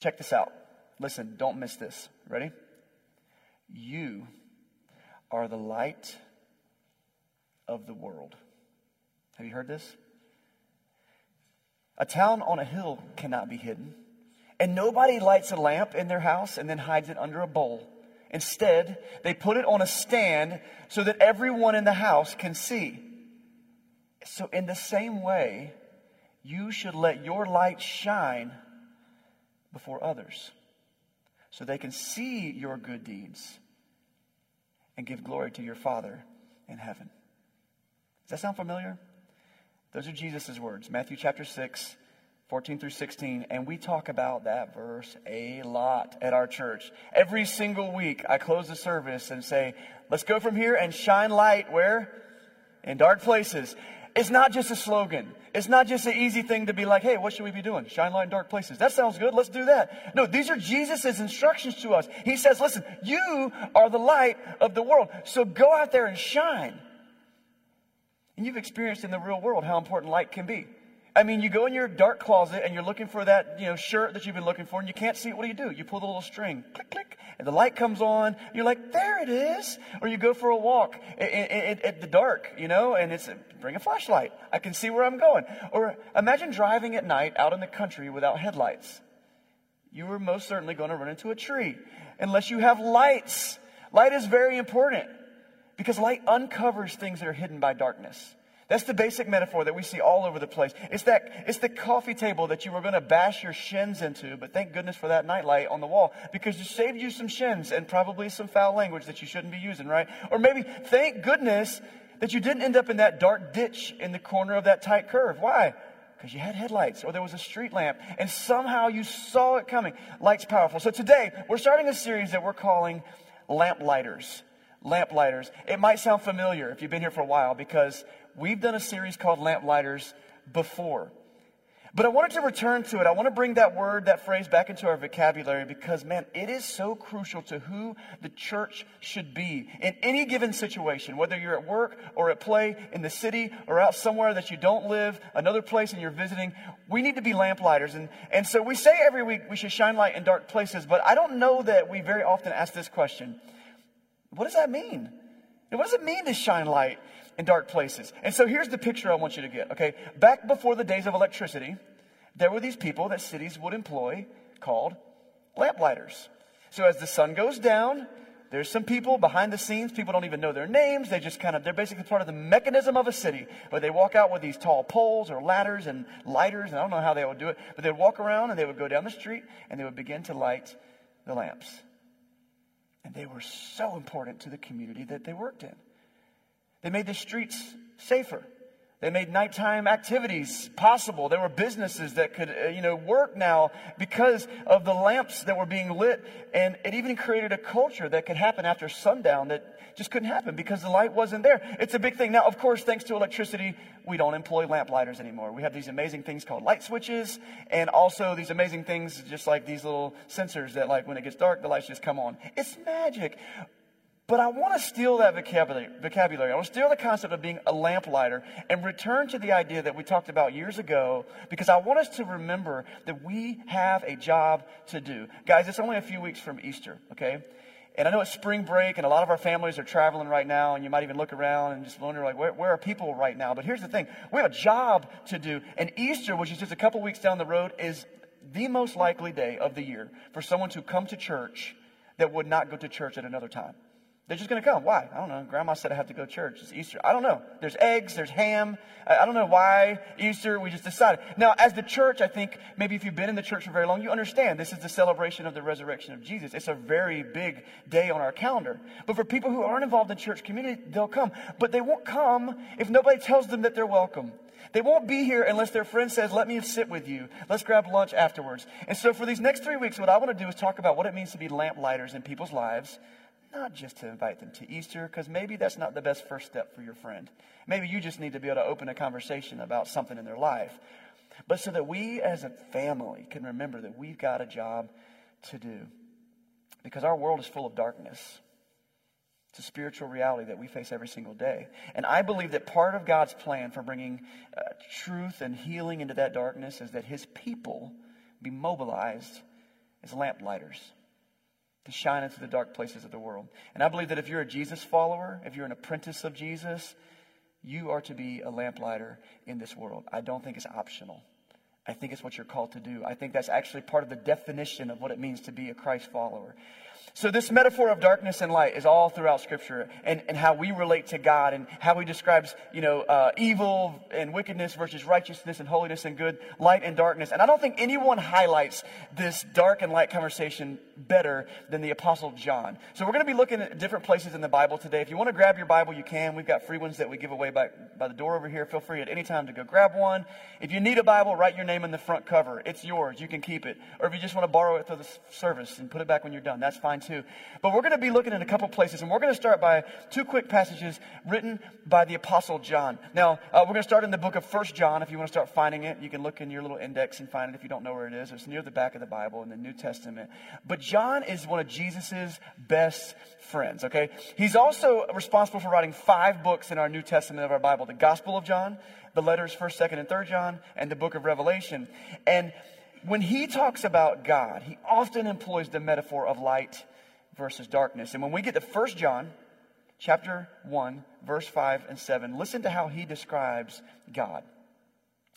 Check this out. Listen, don't miss this. Ready? You are the light of the world. Have you heard this? A town on a hill cannot be hidden. And nobody lights a lamp in their house and then hides it under a bowl. Instead, they put it on a stand so that everyone in the house can see. So, in the same way, you should let your light shine before others so they can see your good deeds and give glory to your Father in heaven. Does that sound familiar? Those are Jesus' words, Matthew chapter 6, 14 through 16. And we talk about that verse a lot at our church. Every single week, I close the service and say, let's go from here and shine light where? In dark places. It's not just a slogan. It's not just an easy thing to be like, hey, what should we be doing? Shine light in dark places. That sounds good. Let's do that. No, these are Jesus' instructions to us. He says, listen, you are the light of the world. So go out there and shine. And you've experienced in the real world how important light can be. I mean, you go in your dark closet and you're looking for that, you know, shirt that you've been looking for and you can't see it. What do you do? You pull the little string, click, click, and the light comes on. You're like, there it is. Or you go for a walk at the dark, you know, and it's, bring a flashlight. I can see where I'm going. Or imagine driving at night out in the country without headlights. You are most certainly going to run into a tree unless you have lights. Light is very important. Because light uncovers things that are hidden by darkness. That's the basic metaphor that we see all over the place. It's that, it's the coffee table that you were going to bash your shins into, but thank goodness for that nightlight on the wall because it saved you some shins and probably some foul language that you shouldn't be using, right? Or maybe thank goodness that you didn't end up in that dark ditch in the corner of that tight curve. Why? Because you had headlights or there was a street lamp and somehow you saw it coming. Light's powerful. So today we're starting a series that we're calling Lamp Lighters lamplighters. It might sound familiar if you've been here for a while because we've done a series called Lamplighters before. But I wanted to return to it. I want to bring that word, that phrase back into our vocabulary because, man, it is so crucial to who the church should be in any given situation, whether you're at work or at play, in the city or out somewhere that you don't live, another place and you're visiting. We need to be lamplighters. And, and so we say every week we should shine light in dark places, but I don't know that we very often ask this question what does that mean? What does it mean to shine light in dark places? And so here's the picture I want you to get, okay? Back before the days of electricity, there were these people that cities would employ called lamplighters. So as the sun goes down, there's some people behind the scenes. People don't even know their names. They just kind of, they're basically part of the mechanism of a city. But they walk out with these tall poles or ladders and lighters. And I don't know how they would do it. But they'd walk around and they would go down the street and they would begin to light the lamps. And they were so important to the community that they worked in. They made the streets safer. They made nighttime activities possible. There were businesses that could, uh, you know, work now because of the lamps that were being lit. And it even created a culture that could happen after sundown that just couldn't happen because the light wasn't there. It's a big thing. Now, of course, thanks to electricity, we don't employ lamp lighters anymore. We have these amazing things called light switches and also these amazing things just like these little sensors that like when it gets dark, the lights just come on. It's magic. But I want to steal that vocabulary. I want to steal the concept of being a lamplighter and return to the idea that we talked about years ago because I want us to remember that we have a job to do. Guys, it's only a few weeks from Easter, okay? And I know it's spring break and a lot of our families are traveling right now and you might even look around and just wonder like, where, where are people right now? But here's the thing. We have a job to do. And Easter, which is just a couple weeks down the road, is the most likely day of the year for someone to come to church that would not go to church at another time. They're just going to come. Why? I don't know. Grandma said I have to go to church. It's Easter. I don't know. There's eggs, there's ham. I don't know why Easter. We just decided. Now, as the church, I think maybe if you've been in the church for very long, you understand this is the celebration of the resurrection of Jesus. It's a very big day on our calendar. But for people who aren't involved in church community, they'll come. But they won't come if nobody tells them that they're welcome. They won't be here unless their friend says, Let me sit with you. Let's grab lunch afterwards. And so, for these next three weeks, what I want to do is talk about what it means to be lamplighters in people's lives not just to invite them to Easter, because maybe that's not the best first step for your friend. Maybe you just need to be able to open a conversation about something in their life. But so that we as a family can remember that we've got a job to do. Because our world is full of darkness. It's a spiritual reality that we face every single day. And I believe that part of God's plan for bringing uh, truth and healing into that darkness is that his people be mobilized as lamp lighters to shine into the dark places of the world. And I believe that if you're a Jesus follower, if you're an apprentice of Jesus, you are to be a lamplighter in this world. I don't think it's optional. I think it's what you're called to do. I think that's actually part of the definition of what it means to be a Christ follower. So, this metaphor of darkness and light is all throughout Scripture and, and how we relate to God and how He describes, you know, uh, evil and wickedness versus righteousness and holiness and good, light and darkness. And I don't think anyone highlights this dark and light conversation better than the Apostle John. So, we're going to be looking at different places in the Bible today. If you want to grab your Bible, you can. We've got free ones that we give away by, by the door over here. Feel free at any time to go grab one. If you need a Bible, write your name in the front cover. It's yours. You can keep it. Or if you just want to borrow it for the service and put it back when you're done, that's fine too. But we're going to be looking at a couple places, and we're going to start by two quick passages written by the Apostle John. Now, uh, we're going to start in the book of First John. If you want to start finding it, you can look in your little index and find it if you don't know where it is. It's near the back of the Bible in the New Testament. But John is one of Jesus's best friends, okay? He's also responsible for writing five books in our New Testament of our Bible the Gospel of John, the letters 1st, 2nd, and 3rd John, and the book of Revelation. And when he talks about God, he often employs the metaphor of light versus darkness. And when we get to 1 John chapter 1, verse 5 and 7, listen to how he describes God.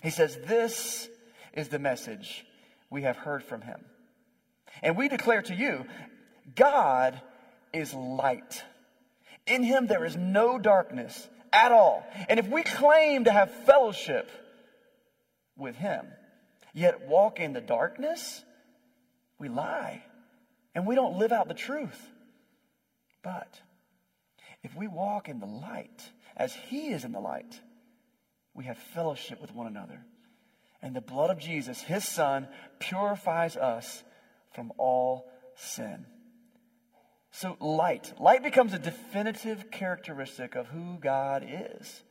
He says, This is the message we have heard from him. And we declare to you, God is light. In him there is no darkness at all. And if we claim to have fellowship with him, yet walk in the darkness, we lie and we don't live out the truth. But if we walk in the light as He is in the light, we have fellowship with one another. And the blood of Jesus, His Son, purifies us from all sin. So, light. Light becomes a definitive characteristic of who God is.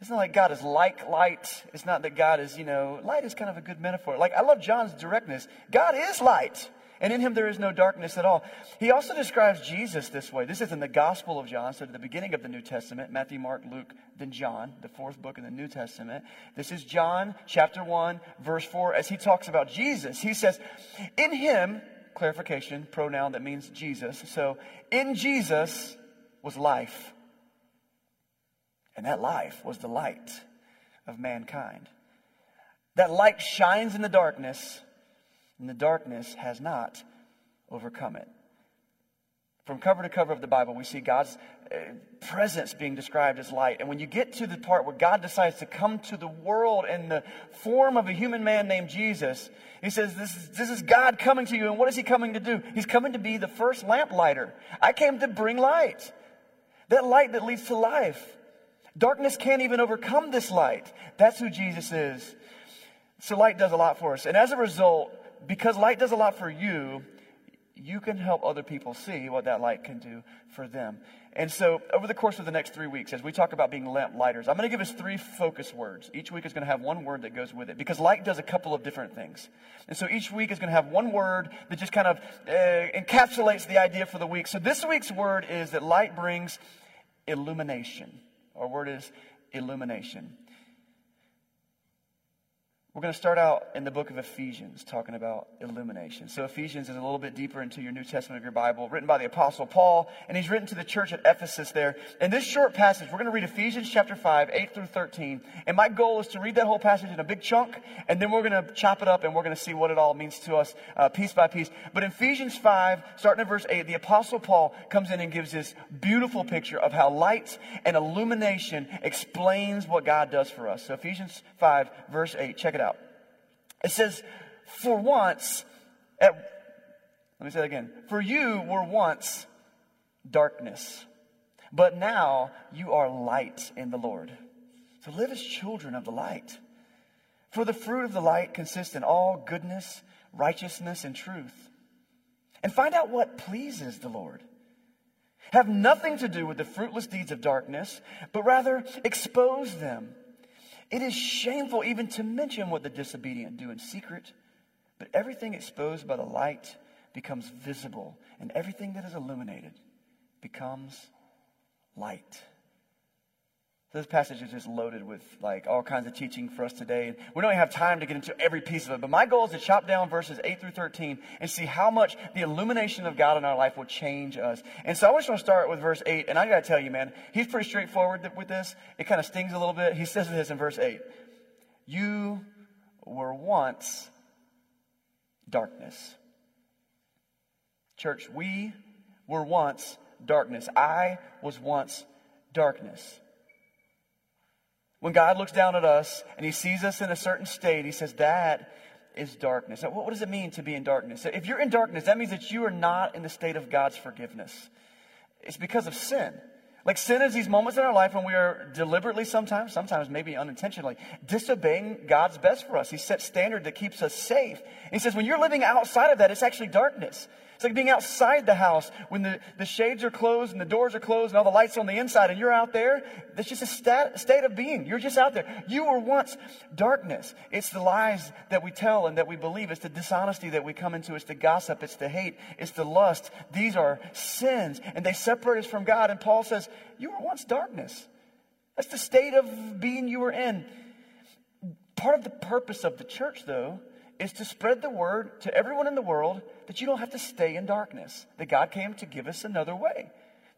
It's not like God is like light. It's not that God is, you know, light is kind of a good metaphor. Like, I love John's directness. God is light and in him there is no darkness at all. He also describes Jesus this way. This is in the Gospel of John, so at the beginning of the New Testament Matthew, Mark, Luke, then John, the fourth book in the New Testament. This is John chapter 1, verse 4. As he talks about Jesus, he says, In him, clarification, pronoun that means Jesus. So, in Jesus was life. And that life was the light of mankind. That light shines in the darkness and the darkness has not overcome it. From cover to cover of the Bible, we see God's uh, presence being described as light. And when you get to the part where God decides to come to the world in the form of a human man named Jesus, he says, this is, this is God coming to you. And what is he coming to do? He's coming to be the first lamplighter. I came to bring light. That light that leads to life. Darkness can't even overcome this light. That's who Jesus is. So light does a lot for us. And as a result, because light does a lot for you, you can help other people see what that light can do for them. And so, over the course of the next three weeks, as we talk about being lamp lighters, I'm going to give us three focus words. Each week is going to have one word that goes with it because light does a couple of different things. And so, each week is going to have one word that just kind of uh, encapsulates the idea for the week. So, this week's word is that light brings illumination. Our word is illumination. We're going to start out in the book of Ephesians talking about illumination. So, Ephesians is a little bit deeper into your New Testament of your Bible, written by the Apostle Paul, and he's written to the church at Ephesus there. In this short passage, we're going to read Ephesians chapter 5, 8 through 13. And my goal is to read that whole passage in a big chunk, and then we're going to chop it up and we're going to see what it all means to us uh, piece by piece. But in Ephesians 5, starting at verse 8, the Apostle Paul comes in and gives this beautiful picture of how light and illumination explains what God does for us. So, Ephesians 5, verse 8, check it out. It says, for once, at, let me say that again. For you were once darkness, but now you are light in the Lord. So live as children of the light. For the fruit of the light consists in all goodness, righteousness, and truth. And find out what pleases the Lord. Have nothing to do with the fruitless deeds of darkness, but rather expose them. It is shameful even to mention what the disobedient do in secret, but everything exposed by the light becomes visible, and everything that is illuminated becomes light. This passage is just loaded with like all kinds of teaching for us today. We don't even have time to get into every piece of it, but my goal is to chop down verses 8 through 13 and see how much the illumination of God in our life will change us. And so I just want to start with verse 8, and I gotta tell you, man, he's pretty straightforward with this. It kind of stings a little bit. He says this in verse 8. You were once darkness. Church, we were once darkness. I was once darkness. When God looks down at us and he sees us in a certain state, he says, That is darkness. what does it mean to be in darkness? If you're in darkness, that means that you are not in the state of God's forgiveness. It's because of sin. Like sin is these moments in our life when we are deliberately sometimes, sometimes maybe unintentionally, disobeying God's best for us. He set standard that keeps us safe. He says when you're living outside of that, it's actually darkness. It's like being outside the house when the, the shades are closed and the doors are closed and all the lights on the inside and you're out there. That's just a stat, state of being. You're just out there. You were once darkness. It's the lies that we tell and that we believe. It's the dishonesty that we come into. It's the gossip. It's the hate. It's the lust. These are sins and they separate us from God. And Paul says, you were once darkness. That's the state of being you were in. Part of the purpose of the church, though, is to spread the word to everyone in the world that you don't have to stay in darkness, that God came to give us another way,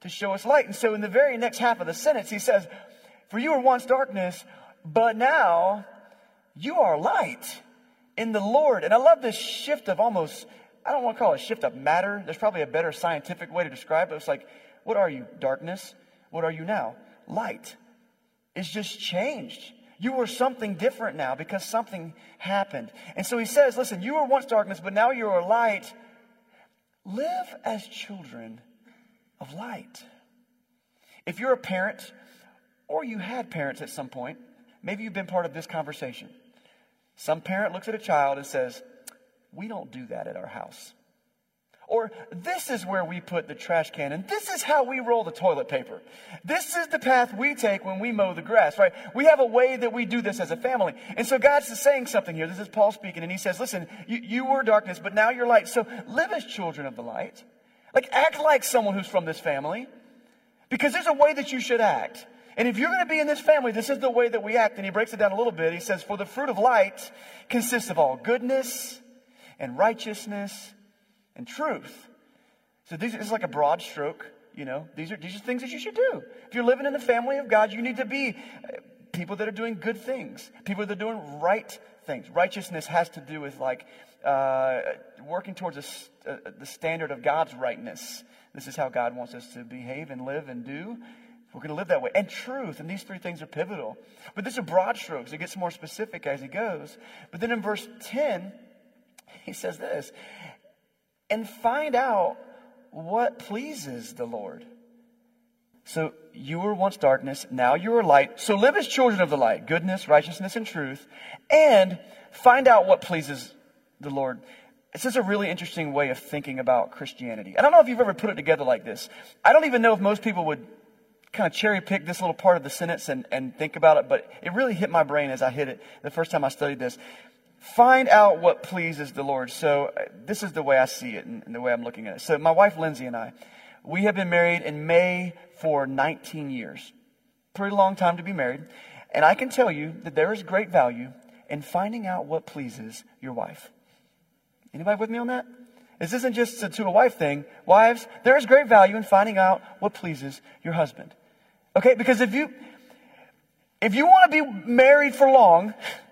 to show us light. And so in the very next half of the sentence, he says, For you were once darkness, but now you are light in the Lord. And I love this shift of almost, I don't want to call it a shift of matter. There's probably a better scientific way to describe it. It's like, what are you? Darkness. What are you now? Light. It's just changed. You are something different now because something happened. And so he says, listen, you were once darkness, but now you are light. Live as children of light. If you're a parent, or you had parents at some point, maybe you've been part of this conversation. Some parent looks at a child and says, We don't do that at our house. Or this is where we put the trash can and this is how we roll the toilet paper. This is the path we take when we mow the grass, right? We have a way that we do this as a family. And so God's saying something here. This is Paul speaking and he says, listen, you, you were darkness, but now you're light. So live as children of the light. Like act like someone who's from this family because there's a way that you should act. And if you're going to be in this family, this is the way that we act. And he breaks it down a little bit. He says, for the fruit of light consists of all goodness and righteousness and truth. So this is like a broad stroke. You know, these are, these are things that you should do. If you're living in the family of God, you need to be uh, people that are doing good things, people that are doing right things. Righteousness has to do with like uh, working towards a, uh, the standard of God's rightness. This is how God wants us to behave and live and do. We're going to live that way. And truth. And these three things are pivotal. But these are broad strokes. It gets more specific as he goes. But then in verse 10, he says this and find out what pleases the Lord. So you were once darkness, now you are light. So live as children of the light, goodness, righteousness, and truth, and find out what pleases the Lord. This is a really interesting way of thinking about Christianity. I don't know if you've ever put it together like this. I don't even know if most people would kind of cherry pick this little part of the sentence and, and think about it, but it really hit my brain as I hit it the first time I studied this. Find out what pleases the Lord. So uh, this is the way I see it and, the way I'm looking at it. So my wife Lindsay and I, we have been married in May for 19 years. Pretty long time to be married. And I can tell you that there is great value in finding out what pleases your wife. Anybody with me on that? This isn't just a to a wife thing. Wives, there is great value in finding out what pleases your husband. Okay? Because if you, if you want to be married for long,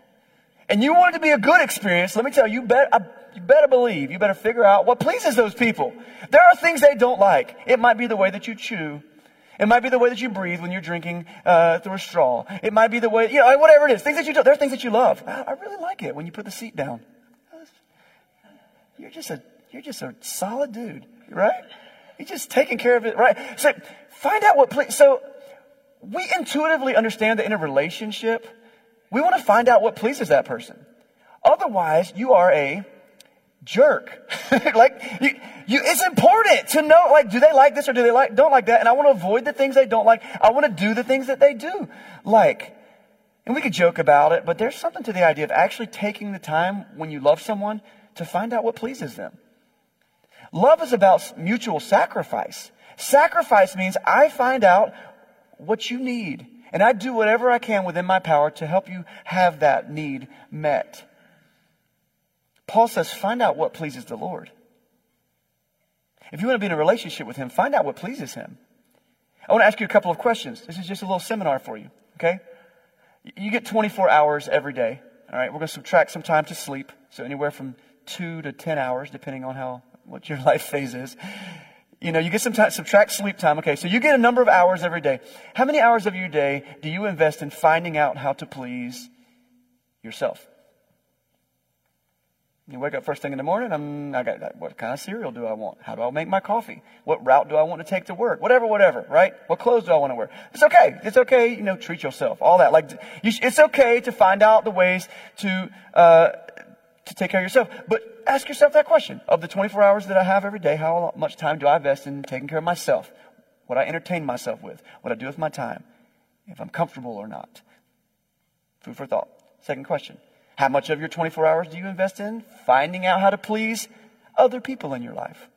and you want it to be a good experience, let me tell you, you better, you better believe, you better figure out what pleases those people. There are things they don't like. It might be the way that you chew. It might be the way that you breathe when you're drinking uh, through a straw. It might be the way, you know, whatever it is. Things that you do. There are things that you love. I, I really like it when you put the seat down. You're just a, you're just a solid dude, right? You're just taking care of it, right? So find out what, ple- so we intuitively understand that in a relationship, we want to find out what pleases that person. Otherwise, you are a jerk. like, you, you, it's important to know, like, do they like this or do they like, don't like that? And I want to avoid the things they don't like. I want to do the things that they do like. And we could joke about it, but there's something to the idea of actually taking the time when you love someone to find out what pleases them. Love is about mutual sacrifice. Sacrifice means I find out what you need And I do whatever I can within my power to help you have that need met. Paul says, find out what pleases the Lord. If you want to be in a relationship with Him, find out what pleases Him. I want to ask you a couple of questions. This is just a little seminar for you, okay? You get 24 hours every day, all right? We're going to subtract some time to sleep, so anywhere from two to 10 hours, depending on how, what your life phase is. You know, you get some subtract sleep time. Okay, so you get a number of hours every day. How many hours of your day do you invest in finding out how to please yourself? You wake up first thing in the morning. I'm, I got. What kind of cereal do I want? How do I make my coffee? What route do I want to take to work? Whatever, whatever, right? What clothes do I want to wear? It's okay. It's okay. You know, treat yourself. All that. Like, you, it's okay to find out the ways to, uh, to take care of yourself. But ask yourself that question. Of the 24 hours that I have every day, how much time do I invest in taking care of myself? What I entertain myself with? What I do with my time? If I'm comfortable or not? Food for thought. Second question. How much of your 24 hours do you invest in finding out how to please other people in your life?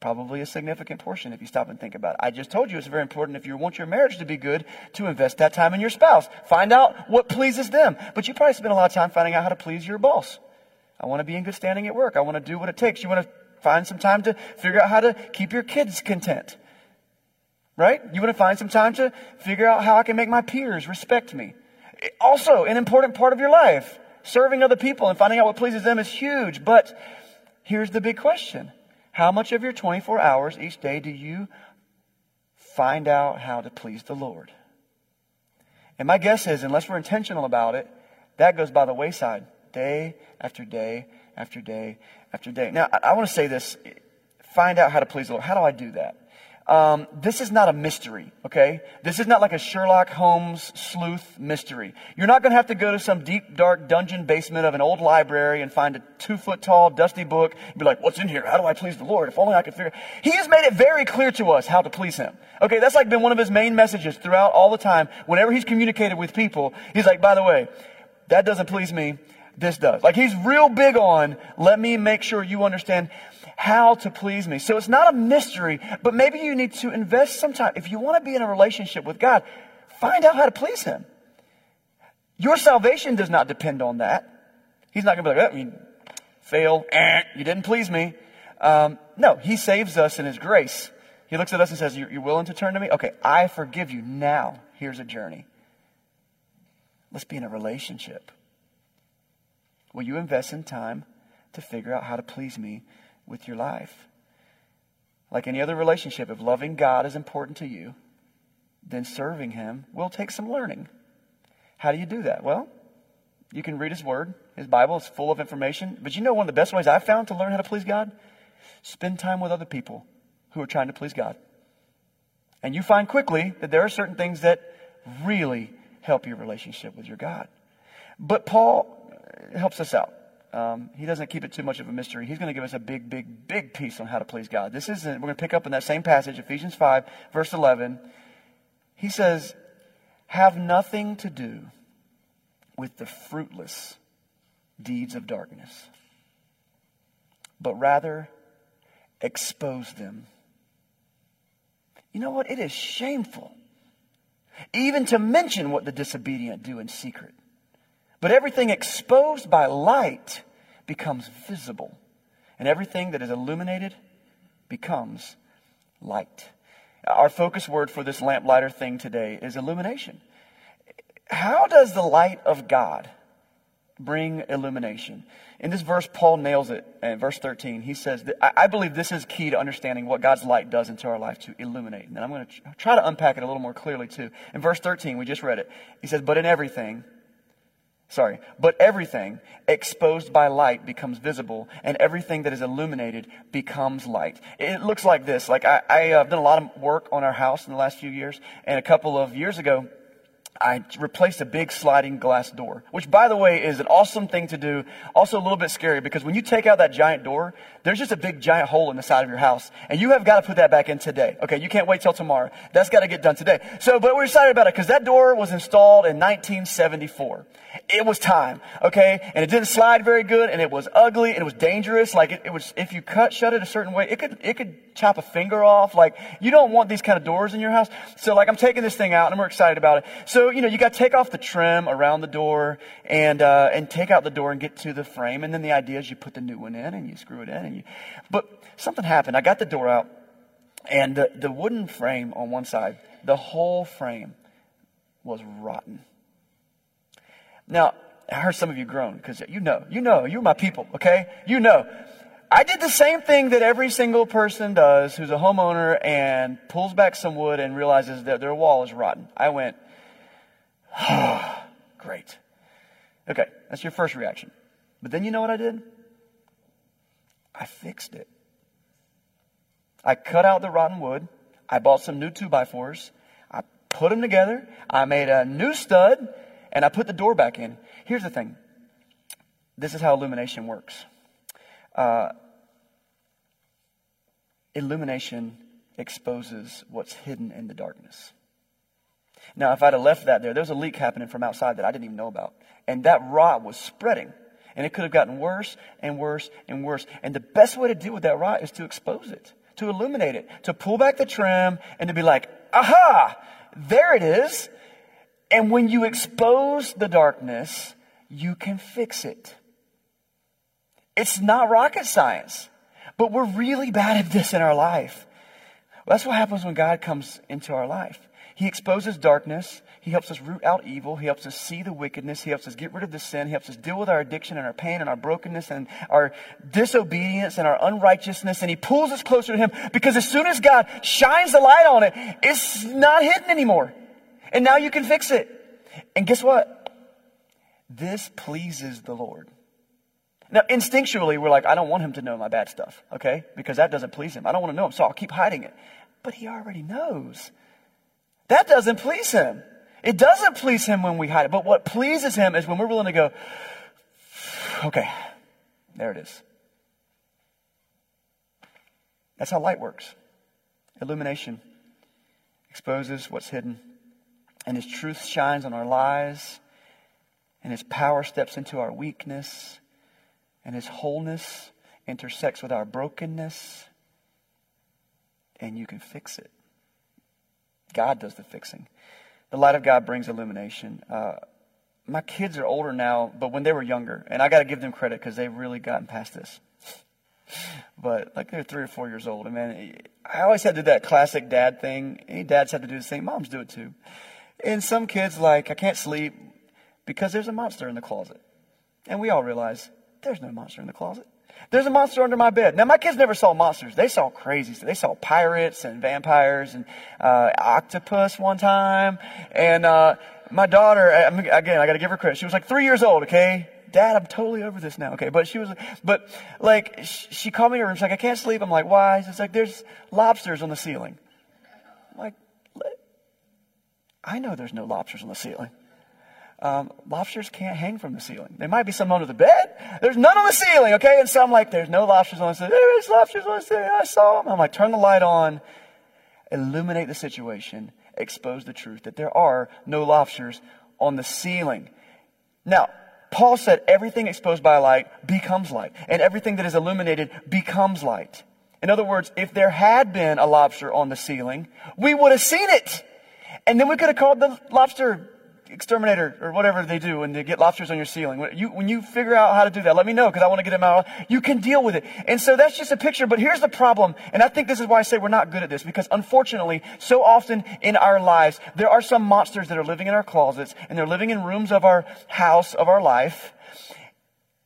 Probably a significant portion if you stop and think about it. I just told you it's very important if you want your marriage to be good to invest that time in your spouse. Find out what pleases them. But you probably spend a lot of time finding out how to please your boss. I want to be in good standing at work. I want to do what it takes. You want to find some time to figure out how to keep your kids content. Right? You want to find some time to figure out how I can make my peers respect me. Also, an important part of your life. Serving other people and finding out what pleases them is huge. But here's the big question. How much of your 24 hours each day do you find out how to please the Lord? And my guess is, unless we're intentional about it, that goes by the wayside day after day after day after day. Now, I, I want to say this find out how to please the Lord. How do I do that? Um, this is not a mystery, okay? This is not like a Sherlock Holmes sleuth mystery. You're not going to have to go to some deep, dark dungeon basement of an old library and find a two foot tall, dusty book and be like, what's in here? How do I please the Lord? If only I could figure. He has made it very clear to us how to please Him. Okay, that's like been one of His main messages throughout all the time. Whenever He's communicated with people, He's like, by the way, that doesn't please me this does. Like he's real big on, let me make sure you understand how to please me. So it's not a mystery, but maybe you need to invest some time. If you want to be in a relationship with God, find out how to please him. Your salvation does not depend on that. He's not going to be like, oh, you fail, eh, you didn't please me. Um, no, he saves us in his grace. He looks at us and says, you're willing to turn to me? Okay, I forgive you. Now, here's a journey. Let's be in a relationship. Will you invest in time to figure out how to please me with your life? Like any other relationship, if loving God is important to you, then serving Him will take some learning. How do you do that? Well, you can read His Word. His Bible is full of information. But you know one of the best ways I've found to learn how to please God? Spend time with other people who are trying to please God. And you find quickly that there are certain things that really help your relationship with your God. But Paul helps us out. Um, he doesn't keep it too much of a mystery. He's going to give us a big, big, big piece on how to please God. This is, we're going to pick up in that same passage, Ephesians 5, verse 11. He says, Have nothing to do with the fruitless deeds of darkness, but rather expose them. You know what? It is shameful even to mention what the disobedient do in secret. But everything exposed by light becomes visible, and everything that is illuminated becomes light. Our focus word for this lamplighter thing today is illumination. How does the light of God bring illumination? In this verse, Paul nails it. In verse 13, he says, I believe this is key to understanding what God's light does into our life to illuminate. And I'm going to try to unpack it a little more clearly, too. In verse 13, we just read it. He says, But in everything, Sorry. But everything exposed by light becomes visible, and everything that is illuminated becomes light. It looks like this. Like I, I, have uh, done a lot of work on our house in the last few years, and a couple of years ago, I replaced a big sliding glass door, which by the way is an awesome thing to do. Also a little bit scary because when you take out that giant door, there's just a big giant hole in the side of your house and you have got to put that back in today. Okay. You can't wait till tomorrow. That's got to get done today. So, but we're excited about it because that door was installed in 1974. It was time. Okay. And it didn't slide very good and it was ugly and it was dangerous. Like it, it was, if you cut, shut it a certain way, it could, it could chop a finger off. Like you don't want these kind of doors in your house. So like I'm taking this thing out and we're excited about it. So you know, you got to take off the trim around the door and, uh, and take out the door and get to the frame. And then the idea is you put the new one in and you screw it in and you, but something happened. I got the door out and the, the wooden frame on one side, the whole frame was rotten. Now, I heard some of you groan because you know, you know, you're my people, okay? You know. I did the same thing that every single person does who's a homeowner and pulls back some wood and realizes that their wall is rotten. I went, Great. Okay, that's your first reaction. But then you know what I did? I fixed it. I cut out the rotten wood. I bought some new 2x4s. I put them together. I made a new stud and I put the door back in. Here's the thing this is how illumination works. Uh, illumination exposes what's hidden in the darkness. Now, if I'd have left that there, there was a leak happening from outside that I didn't even know about. And that rot was spreading. And it could have gotten worse and worse and worse. And the best way to deal with that rot is to expose it, to illuminate it, to pull back the trim and to be like, aha, there it is. And when you expose the darkness, you can fix it. It's not rocket science, but we're really bad at this in our life. Well, that's what happens when God comes into our life. He exposes darkness. He helps us root out evil. He helps us see the wickedness. He helps us get rid of the sin. He helps us deal with our addiction and our pain and our brokenness and our disobedience and our unrighteousness. And He pulls us closer to Him because as soon as God shines the light on it, it's not hidden anymore. And now you can fix it. And guess what? This pleases the Lord. Now, instinctually, we're like, I don't want him to know my bad stuff, okay? Because that doesn't please him. I don't want to know him, so I'll keep hiding it. But he already knows. That doesn't please him. It doesn't please him when we hide it. But what pleases him is when we're willing to go, okay, there it is. That's how light works. Illumination exposes what's hidden, and his truth shines on our lies, and his power steps into our weakness, and his wholeness intersects with our brokenness, and you can fix it. God does the fixing. The light of God brings illumination. Uh, my kids are older now, but when they were younger, and I got to give them credit because they've really gotten past this. but like they're three or four years old, and man, I always had to do that classic dad thing. Any dads have to do the same. Moms do it too. And some kids like, I can't sleep because there's a monster in the closet. And we all realize there's no monster in the closet. There's a monster under my bed. Now, my kids never saw monsters. They saw crazy stuff. They saw pirates and vampires and uh, octopus one time. And uh, my daughter, again, I got to give her credit. She was like three years old, okay? Dad, I'm totally over this now. Okay. But she was, but like, she called me in her room. She's like, I can't sleep. I'm like, why? She's like, there's lobsters on the ceiling. I'm like, I know there's no lobsters on the ceiling um, lobsters can't hang from the ceiling. There might be some under the bed. There's none on the ceiling, okay? And so I'm like, there's no lobsters on the ceiling. There is lobsters on the ceiling. I saw them. I'm like, turn the light on, illuminate the situation, expose the truth that there are no lobsters on the ceiling. Now, Paul said everything exposed by light becomes light, and everything that is illuminated becomes light. In other words, if there had been a lobster on the ceiling, we would have seen it. And then we could have called the lobster exterminator or whatever they do when they get lobsters on your ceiling. When you, when you figure out how to do that, let me know because I want to get them out. You can deal with it. And so that's just a picture. But here's the problem. And I think this is why I say we're not good at this because unfortunately, so often in our lives, there are some monsters that are living in our closets and they're living in rooms of our house, of our life.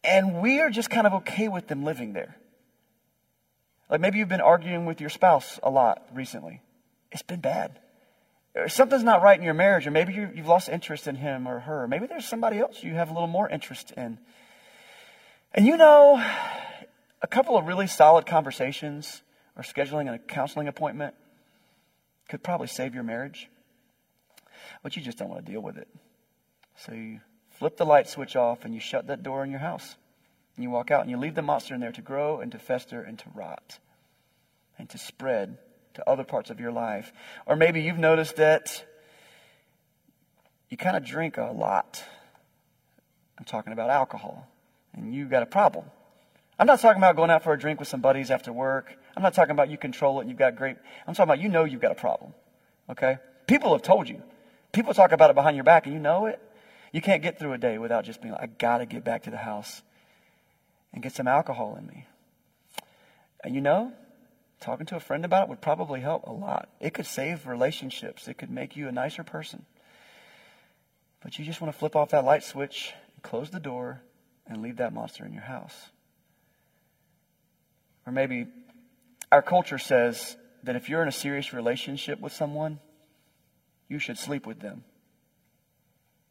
And we are just kind of okay with them living there. Like maybe you've been arguing with your spouse a lot recently. It's been bad something's not right in your marriage, or maybe you, have lost interest in him or her. Maybe there's somebody else you have a little more interest in. And you know, a couple of really solid conversations or scheduling a counseling appointment could probably save your marriage. but you just don't want to deal with it. So you flip the light switch off and you shut that door in your house. And you walk out and you leave the monster in there to grow and to fester and to rot and to spread to other parts of your life. Or maybe you've noticed that you kind of drink a lot. I'm talking about alcohol. And you've got a problem. I'm not talking about going out for a drink with some buddies after work. I'm not talking about you control it you've got great. I'm talking about you know you've got a problem. Okay? People have told you. People talk about it behind your back and you know it. You can't get through a day without just being like, I got to get back to the house and get some alcohol in me. And you know, talking to a friend about it would probably help a lot. It could save relationships, it could make you a nicer person. But you just want to flip off that light switch, close the door, and leave that monster in your house. Or maybe our culture says that if you're in a serious relationship with someone, you should sleep with them.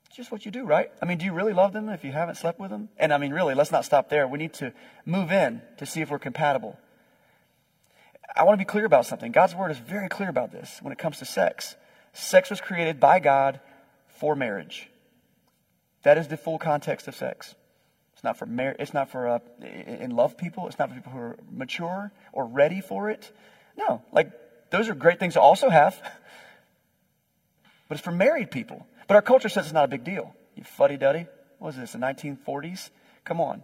It's just what you do, right? I mean, do you really love them if you haven't slept with them? And I mean, really, let's not stop there. We need to move in to see if we're compatible. I want to be clear about something. God's word is very clear about this when it comes to sex. Sex was created by God for marriage. That is the full context of sex. It's not for mar- it's not for uh, in love people. It's not for people who are mature or ready for it. No, like those are great things to also have. But it's for married people. But our culture says it's not a big deal. You fuddy duddy. What was this, the 1940s? Come on.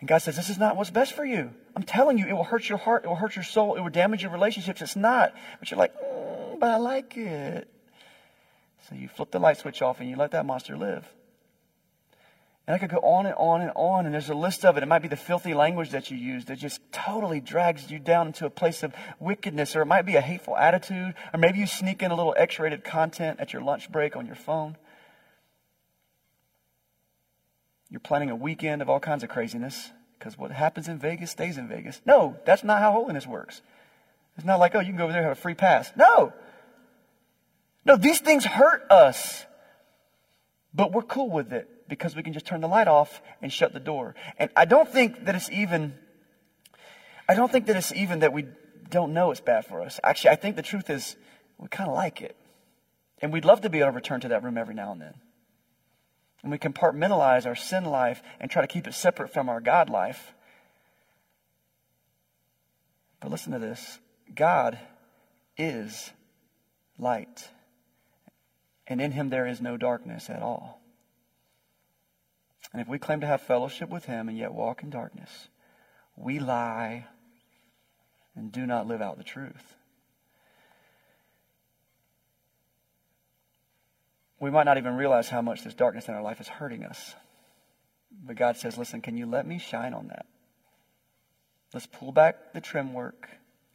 And God says, This is not what's best for you. I'm telling you, it will hurt your heart, it will hurt your soul, it will damage your relationships. It's not. But you're like, mm, But I like it. So you flip the light switch off and you let that monster live. And I could go on and on and on, and there's a list of it. It might be the filthy language that you use that just totally drags you down into a place of wickedness, or it might be a hateful attitude, or maybe you sneak in a little X rated content at your lunch break on your phone. You're planning a weekend of all kinds of craziness because what happens in Vegas stays in Vegas. No, that's not how holiness works. It's not like, oh, you can go over there and have a free pass. No. No, these things hurt us. But we're cool with it because we can just turn the light off and shut the door. And I don't think that it's even, I don't think that it's even that we don't know it's bad for us. Actually, I think the truth is we kind of like it. And we'd love to be able to return to that room every now and then. And we compartmentalize our sin life and try to keep it separate from our God life. But listen to this God is light, and in him there is no darkness at all. And if we claim to have fellowship with him and yet walk in darkness, we lie and do not live out the truth. We might not even realize how much this darkness in our life is hurting us. But God says, listen, can you let me shine on that? Let's pull back the trim work.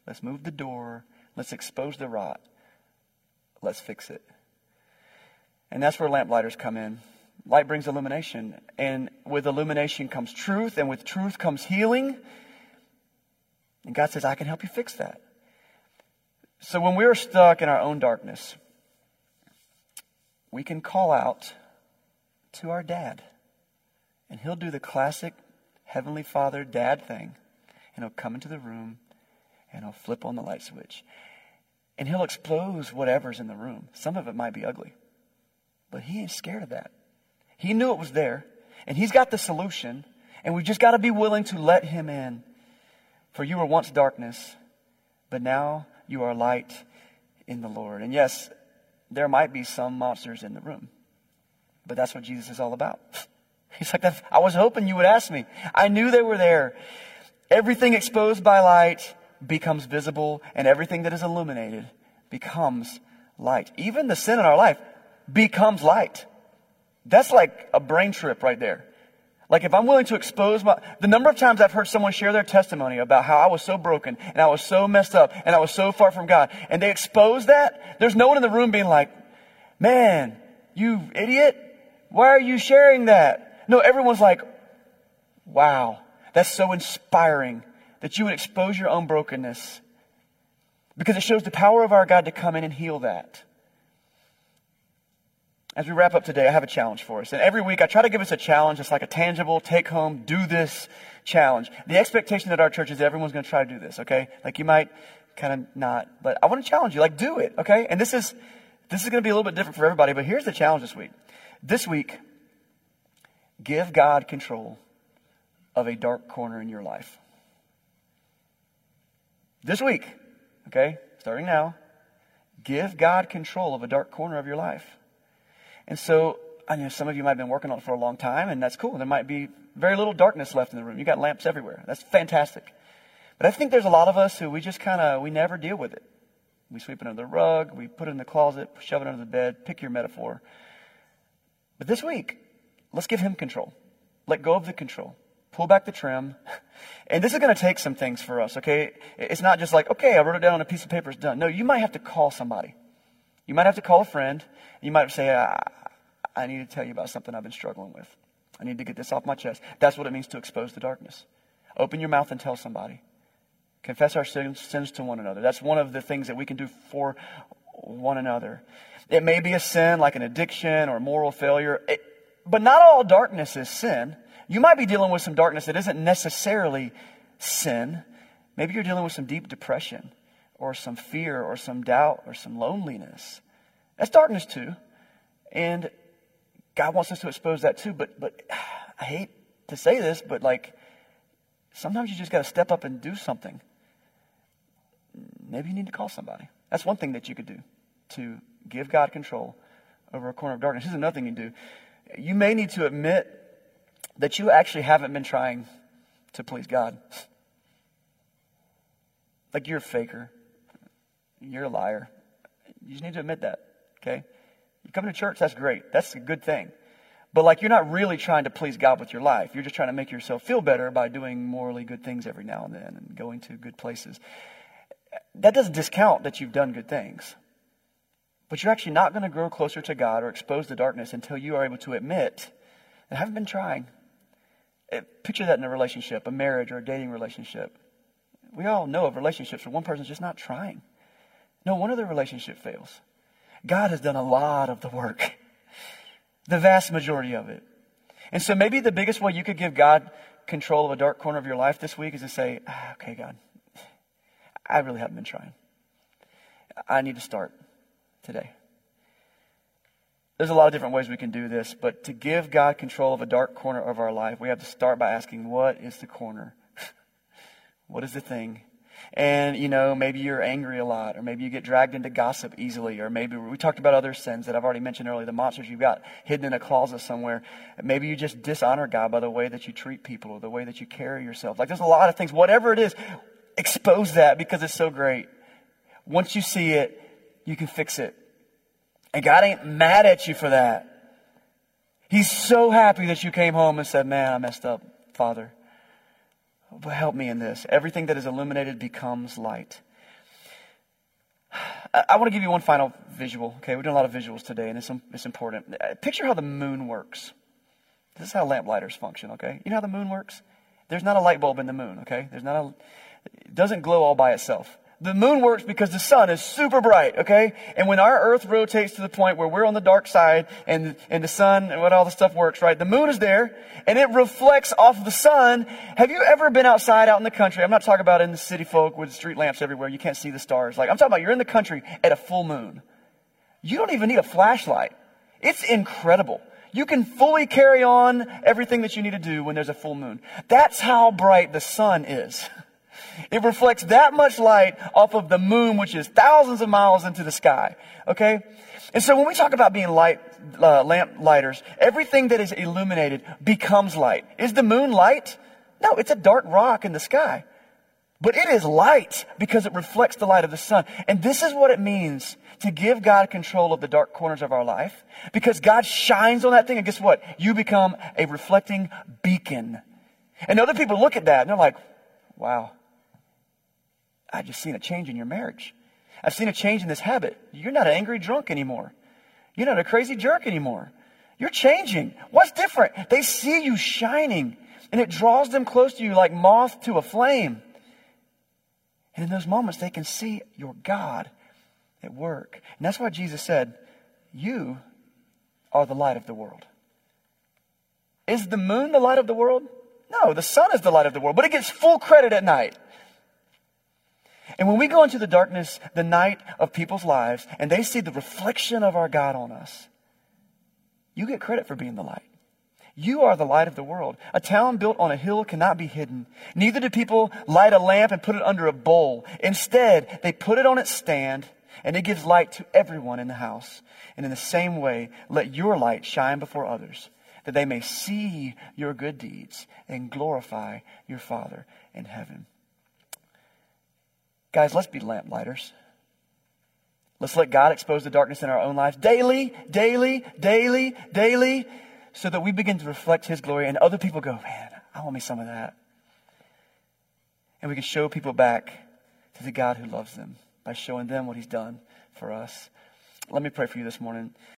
Let's move the door. Let's expose the rot. Let's fix it. And that's where lamplighters come in. Light brings illumination. And with illumination comes truth, and with truth comes healing. And God says, I can help you fix that. So when we're stuck in our own darkness, we can call out to our dad. And he'll do the classic Heavenly Father dad thing. And he'll come into the room and he'll flip on the light switch. And he'll expose whatever's in the room. Some of it might be ugly. But he ain't scared of that. He knew it was there, and He's got the solution, and we just got to be willing to let Him in. For you were once darkness, but now you are light in the Lord. And yes, there might be some monsters in the room, but that's what Jesus is all about. He's like, I was hoping you would ask me. I knew they were there. Everything exposed by light becomes visible, and everything that is illuminated becomes light. Even the sin in our life becomes light. That's like a brain trip right there. Like if I'm willing to expose my, the number of times I've heard someone share their testimony about how I was so broken and I was so messed up and I was so far from God and they expose that, there's no one in the room being like, man, you idiot. Why are you sharing that? No, everyone's like, wow, that's so inspiring that you would expose your own brokenness because it shows the power of our God to come in and heal that. As we wrap up today, I have a challenge for us. And every week I try to give us a challenge. It's like a tangible, take home, do this challenge. The expectation at our church is everyone's going to try to do this, okay? Like you might kind of not, but I want to challenge you, like do it, okay? And this is, This is going to be a little bit different for everybody, but here's the challenge this week. This week, give God control of a dark corner in your life. This week, okay, starting now, give God control of a dark corner of your life. And so, I know some of you might have been working on it for a long time, and that's cool. There might be very little darkness left in the room. You got lamps everywhere. That's fantastic. But I think there's a lot of us who we just kind of, we never deal with it. We sweep it under the rug, we put it in the closet, shove it under the bed, pick your metaphor. But this week, let's give him control. Let go of the control. Pull back the trim. And this is going to take some things for us, okay? It's not just like, okay, I wrote it down on a piece of paper, it's done. No, you might have to call somebody. You might have to call a friend. You might say, I, I need to tell you about something I've been struggling with. I need to get this off my chest. That's what it means to expose the darkness. Open your mouth and tell somebody. Confess our sins, sins to one another. That's one of the things that we can do for one another. It may be a sin like an addiction or moral failure, it, but not all darkness is sin. You might be dealing with some darkness that isn't necessarily sin. Maybe you're dealing with some deep depression or some fear or some doubt or some loneliness. That's darkness too. And God wants us to expose that too. But, but I hate to say this, but like, sometimes you just got to step up and do something. Maybe you need to call somebody. That's one thing that you could do to give God control over a corner of darkness. Here's another thing you do. You may need to admit that you actually haven't been trying to please God. Like you're a faker. You're a liar. You just need to admit that, okay? You come to church, that's great. That's a good thing. But like you're not really trying to please God with your life. You're just trying to make yourself feel better by doing morally good things every now and then and going to good places. That doesn't discount that you've done good things. But you're actually not going to grow closer to God or expose the darkness until you are able to admit that I haven't been trying. Eh, picture that in a relationship, a marriage or a dating relationship. We all know of relationships where one person's just not trying. No wonder the relationship fails. God has done a lot of the work, the vast majority of it. And so maybe the biggest way you could give God control of a dark corner of your life this week is to say, ah, okay, God, I really haven't been trying. I need to start today. There's a lot of different ways we can do this, but to give God control of a dark corner of our life, we have to start by asking, what is the corner? what is the thing and you know maybe you're angry a lot or maybe you get dragged into gossip easily or maybe we talked about other sins that i've already mentioned earlier the monsters you've got hidden in a closet somewhere. Maybe you just dishonor god by the way that you treat people or the way that you carry yourself. Like there's a lot of things. Whatever it is expose that because it's so great. Once you see it you can fix it. And god ain't mad at you for that. He's so happy that you came home and said man i messed up father help me in this. Everything that is illuminated becomes light. I, want to give you one final visual. Okay, we're doing a lot of visuals today, and it's, it's important. Uh, picture how the moon works. This is how lamplighters function. Okay, you know how the moon works? There's not a light bulb in the moon. Okay, there's not a. It doesn't glow all by itself. The moon works because the sun is super bright, okay? And when our earth rotates to the point where we're on the dark side and, and the sun and what all the stuff works, right? The moon is there and it reflects off the sun. Have you ever been outside out in the country? I'm not talking about in the city folk with street lamps everywhere. You can't see the stars. Like, I'm talking about you're in the country at a full moon. You don't even need a flashlight. It's incredible. You can fully carry on everything that you need to do when there's a full moon. That's how bright the sun is. It reflects that much light off of the moon, which is thousands of miles into the sky. Okay? And so when we talk about being light, uh, lamp lighters, everything that is illuminated becomes light. Is the moon light? No, it's a dark rock in the sky. But it is light because it reflects the light of the sun. And this is what it means to give God control of the dark corners of our life. Because God shines on that thing and guess what? You become a reflecting beacon. And other people look at that and they're like, wow, I just seen a change in your marriage. I've seen a change in this habit. You're not an angry drunk anymore. You're not a crazy jerk anymore. You're changing. What's different? They see you shining and it draws them close to you like moth to a flame. And in those moments, they can see your God at work. And that's why Jesus said, You are the light of the world. Is the moon the light of the world? No, the sun is the light of the world, but it gets full credit at night. And when we go into the darkness, the night of people's lives, and they see the reflection of our God on us, you get credit for being the light. You are the light of the world. A town built on a hill cannot be hidden. Neither do people light a lamp and put it under a bowl. Instead, they put it on its stand, and it gives light to everyone in the house. And in the same way, let your light shine before others, that they may see your good deeds and glorify your Father in heaven. Guys, let's be lamplighters. Let's let God expose the darkness in our own lives daily, daily, daily, daily, so that we begin to reflect His glory and other people go, man, I want me some of that. And we can show people back to the God who loves them by showing them what He's done for us. Let me pray for you this morning.